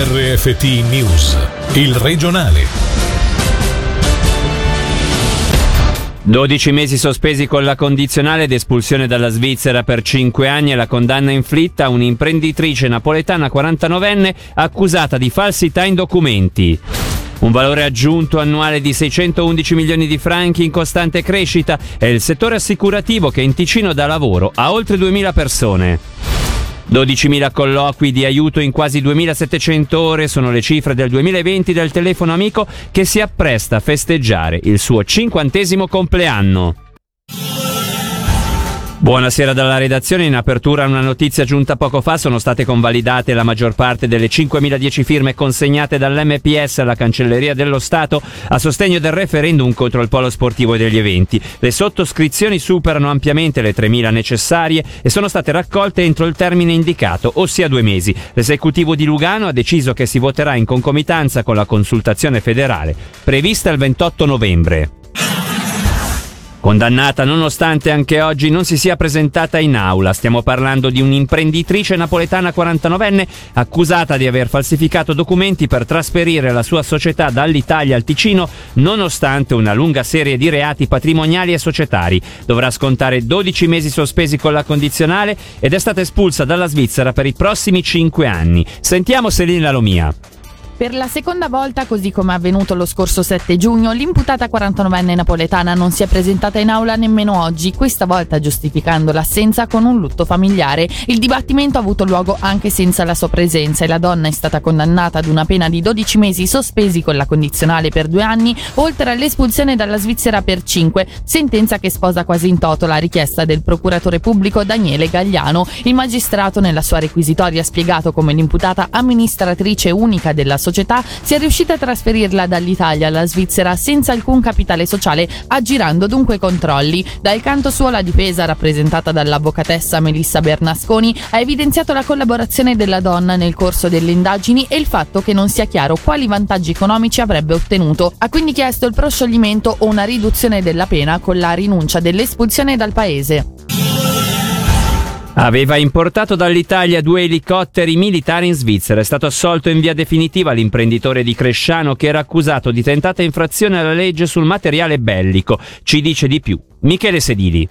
RFT News, il regionale. 12 mesi sospesi con la condizionale ed espulsione dalla Svizzera per 5 anni e la condanna inflitta a un'imprenditrice napoletana 49enne accusata di falsità in documenti. Un valore aggiunto annuale di 611 milioni di franchi in costante crescita è il settore assicurativo che in Ticino dà lavoro a oltre 2.000 persone. 12.000 colloqui di aiuto in quasi 2.700 ore sono le cifre del 2020 del telefono amico che si appresta a festeggiare il suo cinquantesimo compleanno. Buonasera dalla redazione. In apertura una notizia giunta poco fa. Sono state convalidate la maggior parte delle 5.010 firme consegnate dall'MPS alla Cancelleria dello Stato a sostegno del referendum contro il polo sportivo e degli eventi. Le sottoscrizioni superano ampiamente le 3.000 necessarie e sono state raccolte entro il termine indicato, ossia due mesi. L'esecutivo di Lugano ha deciso che si voterà in concomitanza con la consultazione federale, prevista il 28 novembre. Condannata nonostante anche oggi non si sia presentata in aula. Stiamo parlando di un'imprenditrice napoletana 49enne accusata di aver falsificato documenti per trasferire la sua società dall'Italia al Ticino nonostante una lunga serie di reati patrimoniali e societari. Dovrà scontare 12 mesi sospesi con la condizionale ed è stata espulsa dalla Svizzera per i prossimi 5 anni. Sentiamo Selina Lomia. Per la seconda volta, così come avvenuto lo scorso 7 giugno, l'imputata 49enne napoletana non si è presentata in aula nemmeno oggi, questa volta giustificando l'assenza con un lutto familiare. Il dibattimento ha avuto luogo anche senza la sua presenza e la donna è stata condannata ad una pena di 12 mesi sospesi con la condizionale per due anni, oltre all'espulsione dalla Svizzera per 5, sentenza che sposa quasi in toto la richiesta del procuratore pubblico Daniele Gagliano. Il magistrato nella sua requisitoria ha spiegato come l'imputata amministratrice unica della società società sia riuscita a trasferirla dall'Italia alla Svizzera senza alcun capitale sociale, aggirando dunque controlli. Dal canto suo la difesa, rappresentata dall'avvocatessa Melissa Bernasconi, ha evidenziato la collaborazione della donna nel corso delle indagini e il fatto che non sia chiaro quali vantaggi economici avrebbe ottenuto. Ha quindi chiesto il proscioglimento o una riduzione della pena con la rinuncia dell'espulsione dal paese. Aveva importato dall'Italia due elicotteri militari in Svizzera. È stato assolto in via definitiva l'imprenditore di Cresciano che era accusato di tentata infrazione alla legge sul materiale bellico. Ci dice di più Michele Sedili.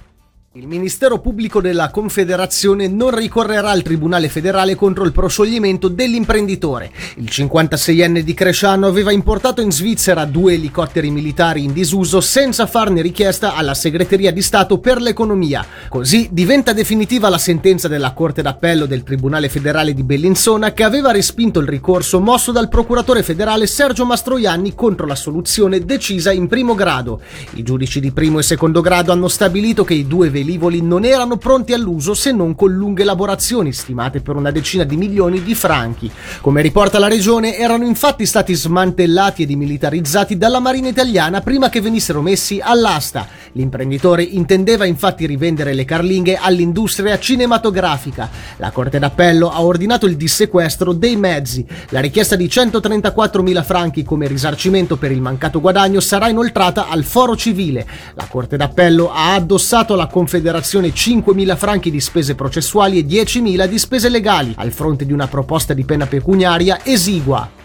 Il Ministero Pubblico della Confederazione non ricorrerà al Tribunale federale contro il proscioglimento dell'imprenditore. Il 56enne di Cresciano aveva importato in Svizzera due elicotteri militari in disuso senza farne richiesta alla Segreteria di Stato per l'Economia. Così diventa definitiva la sentenza della Corte d'Appello del Tribunale federale di Bellinzona che aveva respinto il ricorso mosso dal procuratore federale Sergio Mastroianni contro la soluzione decisa in primo grado. I giudici di primo e secondo grado hanno stabilito che i due velivoli velivoli non erano pronti all'uso se non con lunghe elaborazioni, stimate per una decina di milioni di franchi. Come riporta la regione, erano infatti stati smantellati e dimilitarizzati dalla Marina italiana prima che venissero messi all'asta. L'imprenditore intendeva infatti rivendere le carlinghe all'industria cinematografica. La Corte d'Appello ha ordinato il dissequestro dei mezzi. La richiesta di 134.000 franchi come risarcimento per il mancato guadagno sarà inoltrata al foro civile. La Corte d'Appello ha addossato la conferenza Confederazione 5.000 franchi di spese processuali e 10.000 di spese legali, al fronte di una proposta di pena pecuniaria esigua.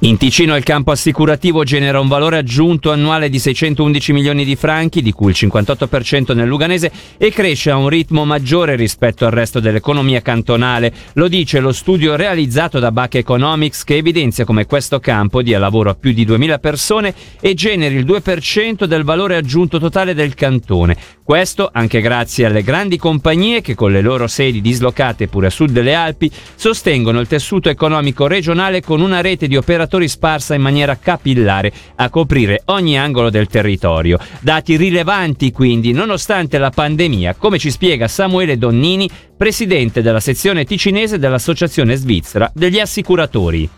In Ticino il campo assicurativo genera un valore aggiunto annuale di 611 milioni di franchi, di cui il 58% nel Luganese, e cresce a un ritmo maggiore rispetto al resto dell'economia cantonale. Lo dice lo studio realizzato da Bac Economics che evidenzia come questo campo dia lavoro a più di 2000 persone e generi il 2% del valore aggiunto totale del cantone. Questo anche grazie alle grandi compagnie che con le loro sedi dislocate pure a sud delle Alpi sostengono il tessuto economico regionale con una rete di operatori operatori sparsa in maniera capillare a coprire ogni angolo del territorio. Dati rilevanti quindi, nonostante la pandemia, come ci spiega Samuele Donnini, presidente della sezione ticinese dell'Associazione svizzera degli assicuratori.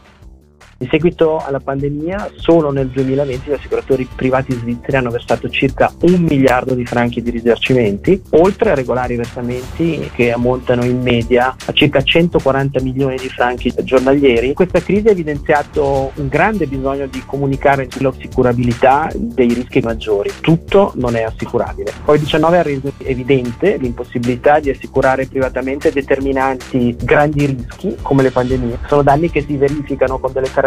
In seguito alla pandemia, solo nel 2020 gli assicuratori privati svizzeri hanno versato circa un miliardo di franchi di risarcimenti, oltre a regolari versamenti che ammontano in media a circa 140 milioni di franchi giornalieri. Questa crisi ha evidenziato un grande bisogno di comunicare sull'assicurabilità dei rischi maggiori. Tutto non è assicurabile. Covid-19 ha reso evidente l'impossibilità di assicurare privatamente determinanti grandi rischi come le pandemie. Sono danni che si verificano con delle caratteristiche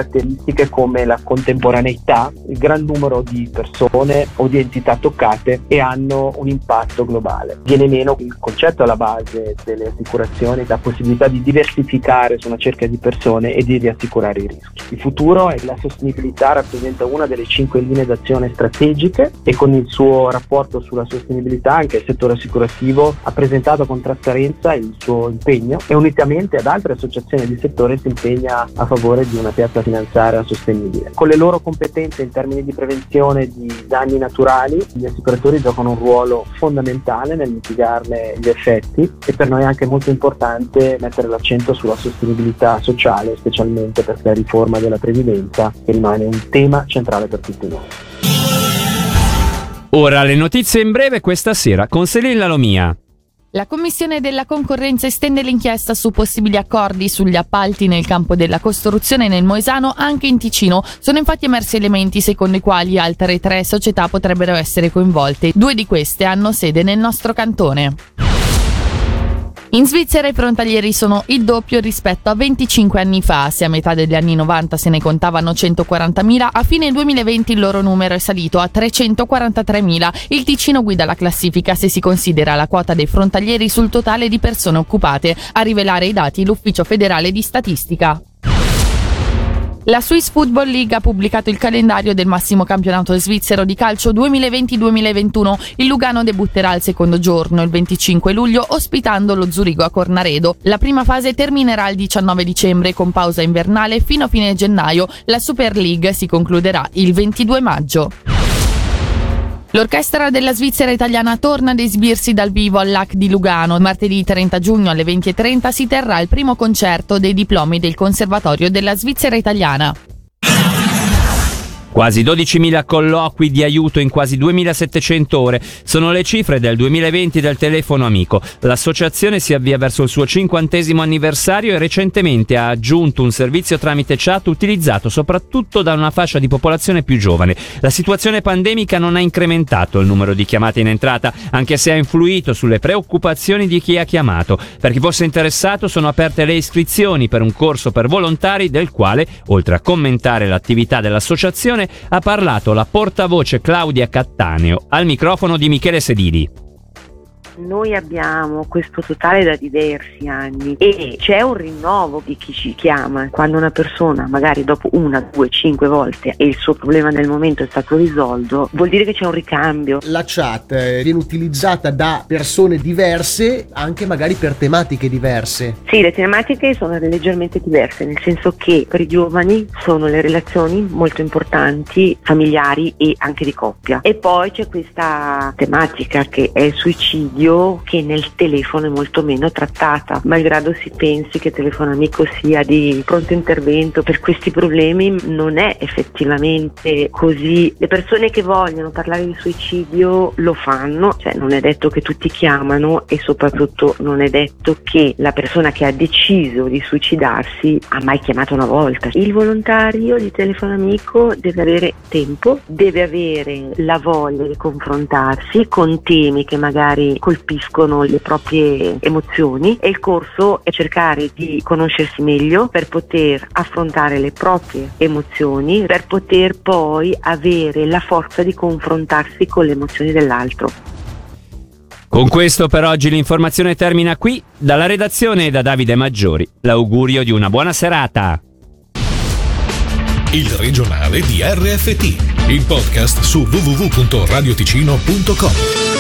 come la contemporaneità, il gran numero di persone o di entità toccate e hanno un impatto globale. Viene meno il concetto alla base delle assicurazioni, la possibilità di diversificare su una cerchia di persone e di riassicurare i rischi. Il futuro e la sostenibilità rappresenta una delle cinque linee d'azione strategiche e con il suo rapporto sulla sostenibilità anche il settore assicurativo ha presentato con trasparenza il suo impegno e unitamente ad altre associazioni di settore si impegna a favore di una piazza finanziaria sostenibile. Con le loro competenze in termini di prevenzione di danni naturali, gli assicuratori giocano un ruolo fondamentale nel mitigarne gli effetti e per noi è anche molto importante mettere l'accento sulla sostenibilità sociale, specialmente perché la riforma della previdenza rimane un tema centrale per tutti noi. Ora le notizie in breve questa sera con Selin Lalomia. La Commissione della concorrenza estende l'inchiesta su possibili accordi sugli appalti nel campo della costruzione nel Moesano anche in Ticino. Sono infatti emersi elementi secondo i quali altre tre società potrebbero essere coinvolte. Due di queste hanno sede nel nostro cantone. In Svizzera i frontalieri sono il doppio rispetto a 25 anni fa. Se a metà degli anni 90 se ne contavano 140.000, a fine 2020 il loro numero è salito a 343.000. Il Ticino guida la classifica se si considera la quota dei frontalieri sul totale di persone occupate. A rivelare i dati l'Ufficio federale di statistica. La Swiss Football League ha pubblicato il calendario del massimo campionato svizzero di calcio 2020-2021. Il Lugano debutterà al secondo giorno, il 25 luglio, ospitando lo Zurigo a Cornaredo. La prima fase terminerà il 19 dicembre con pausa invernale fino a fine gennaio. La Super League si concluderà il 22 maggio. L'orchestra della Svizzera italiana torna ad esibirsi dal vivo all'AC di Lugano. Martedì 30 giugno alle 20.30 si terrà il primo concerto dei diplomi del Conservatorio della Svizzera italiana. Quasi 12.000 colloqui di aiuto in quasi 2.700 ore sono le cifre del 2020 del telefono amico. L'associazione si avvia verso il suo cinquantesimo anniversario e recentemente ha aggiunto un servizio tramite chat utilizzato soprattutto da una fascia di popolazione più giovane. La situazione pandemica non ha incrementato il numero di chiamate in entrata, anche se ha influito sulle preoccupazioni di chi ha chiamato. Per chi fosse interessato sono aperte le iscrizioni per un corso per volontari del quale, oltre a commentare l'attività dell'associazione, ha parlato la portavoce Claudia Cattaneo al microfono di Michele Sedili. Noi abbiamo questo totale da diversi anni e c'è un rinnovo di chi ci chiama. Quando una persona, magari dopo una, due, cinque volte e il suo problema nel momento è stato risolto, vuol dire che c'è un ricambio. La chat eh, viene utilizzata da persone diverse, anche magari per tematiche diverse. Sì, le tematiche sono leggermente diverse, nel senso che per i giovani sono le relazioni molto importanti, familiari e anche di coppia. E poi c'è questa tematica che è il suicidio che nel telefono è molto meno trattata, malgrado si pensi che telefono amico sia di pronto intervento per questi problemi, non è effettivamente così. Le persone che vogliono parlare di suicidio lo fanno, cioè non è detto che tutti chiamano e soprattutto non è detto che la persona che ha deciso di suicidarsi ha mai chiamato una volta. Il volontario di telefono amico deve avere tempo, deve avere la voglia di confrontarsi con temi che magari colpiscono le proprie emozioni e il corso è cercare di conoscersi meglio per poter affrontare le proprie emozioni, per poter poi avere la forza di confrontarsi con le emozioni dell'altro. Con questo per oggi l'informazione termina qui. Dalla redazione e da Davide Maggiori, l'augurio di una buona serata. Il regionale di RFT, il podcast su www.radioticino.com.